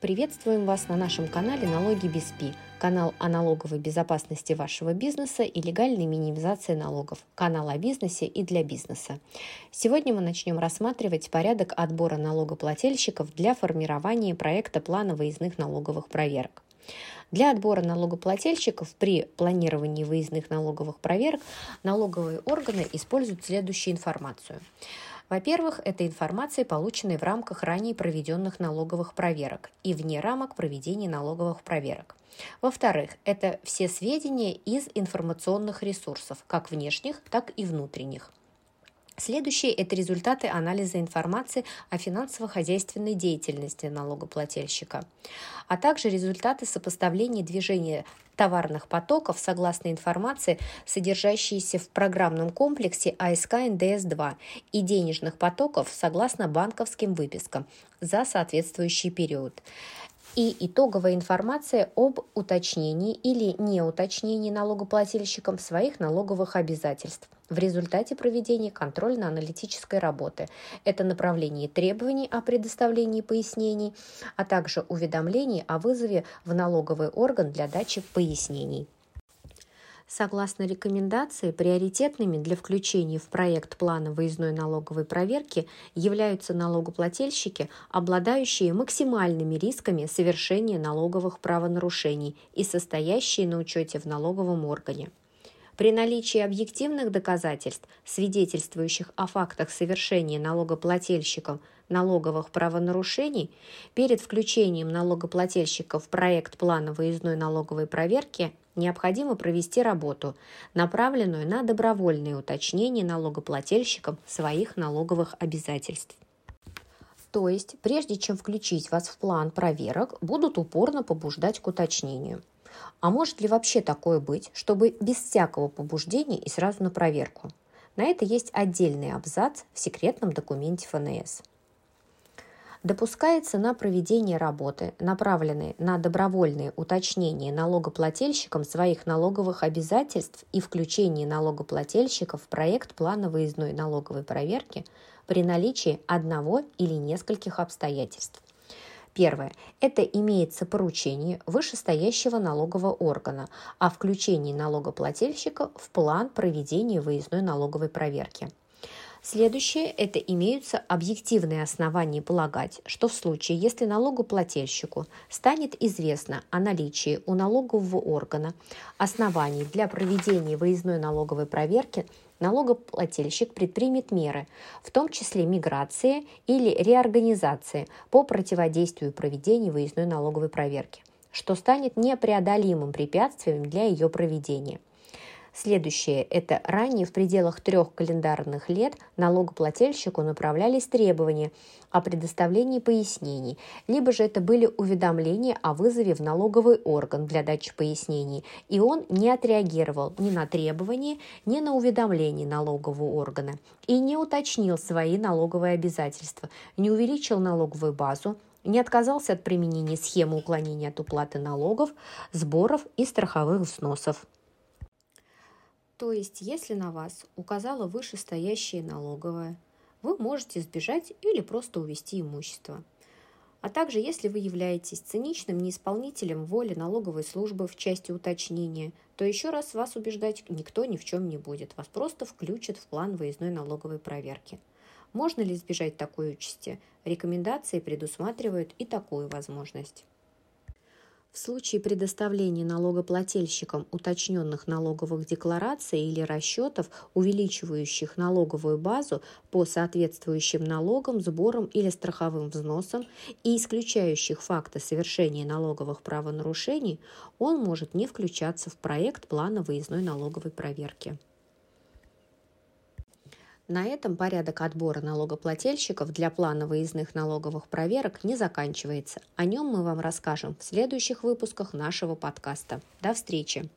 Приветствуем вас на нашем канале «Налоги без ПИ», канал о налоговой безопасности вашего бизнеса и легальной минимизации налогов, канал о бизнесе и для бизнеса. Сегодня мы начнем рассматривать порядок отбора налогоплательщиков для формирования проекта плана выездных налоговых проверок. Для отбора налогоплательщиков при планировании выездных налоговых проверок налоговые органы используют следующую информацию – во-первых, это информация, полученная в рамках ранее проведенных налоговых проверок и вне рамок проведения налоговых проверок. Во-вторых, это все сведения из информационных ресурсов, как внешних, так и внутренних. Следующее – это результаты анализа информации о финансово-хозяйственной деятельности налогоплательщика, а также результаты сопоставления движения товарных потоков согласно информации, содержащейся в программном комплексе АСК НДС-2 и денежных потоков согласно банковским выпискам за соответствующий период. И итоговая информация об уточнении или неуточнении налогоплательщиком своих налоговых обязательств в результате проведения контрольно-аналитической работы. Это направление требований о предоставлении пояснений, а также уведомлений о вызове в налоговый орган для дачи пояснений. Согласно рекомендации, приоритетными для включения в проект плана выездной налоговой проверки являются налогоплательщики, обладающие максимальными рисками совершения налоговых правонарушений и состоящие на учете в налоговом органе. При наличии объективных доказательств, свидетельствующих о фактах совершения налогоплательщиком налоговых правонарушений, перед включением налогоплательщика в проект плана выездной налоговой проверки необходимо провести работу, направленную на добровольное уточнение налогоплательщикам своих налоговых обязательств. То есть, прежде чем включить вас в план проверок, будут упорно побуждать к уточнению. А может ли вообще такое быть, чтобы без всякого побуждения и сразу на проверку? На это есть отдельный абзац в секретном документе ФНС допускается на проведение работы, направленной на добровольное уточнение налогоплательщикам своих налоговых обязательств и включение налогоплательщиков в проект плана выездной налоговой проверки при наличии одного или нескольких обстоятельств. Первое. Это имеется поручение вышестоящего налогового органа о включении налогоплательщика в план проведения выездной налоговой проверки. Следующее – это имеются объективные основания полагать, что в случае, если налогоплательщику станет известно о наличии у налогового органа оснований для проведения выездной налоговой проверки, налогоплательщик предпримет меры, в том числе миграции или реорганизации по противодействию проведению выездной налоговой проверки, что станет непреодолимым препятствием для ее проведения – Следующее – это ранее в пределах трех календарных лет налогоплательщику направлялись требования о предоставлении пояснений, либо же это были уведомления о вызове в налоговый орган для дачи пояснений, и он не отреагировал ни на требования, ни на уведомления налогового органа и не уточнил свои налоговые обязательства, не увеличил налоговую базу, не отказался от применения схемы уклонения от уплаты налогов, сборов и страховых взносов. То есть, если на вас указала вышестоящая налоговая, вы можете сбежать или просто увести имущество. А также, если вы являетесь циничным неисполнителем воли налоговой службы в части уточнения, то еще раз вас убеждать никто ни в чем не будет. Вас просто включат в план выездной налоговой проверки. Можно ли избежать такой участи? Рекомендации предусматривают и такую возможность. В случае предоставления налогоплательщикам уточненных налоговых деклараций или расчетов, увеличивающих налоговую базу по соответствующим налогам, сборам или страховым взносам и исключающих факты совершения налоговых правонарушений, он может не включаться в проект плана выездной налоговой проверки. На этом порядок отбора налогоплательщиков для плана выездных налоговых проверок не заканчивается. О нем мы вам расскажем в следующих выпусках нашего подкаста. До встречи!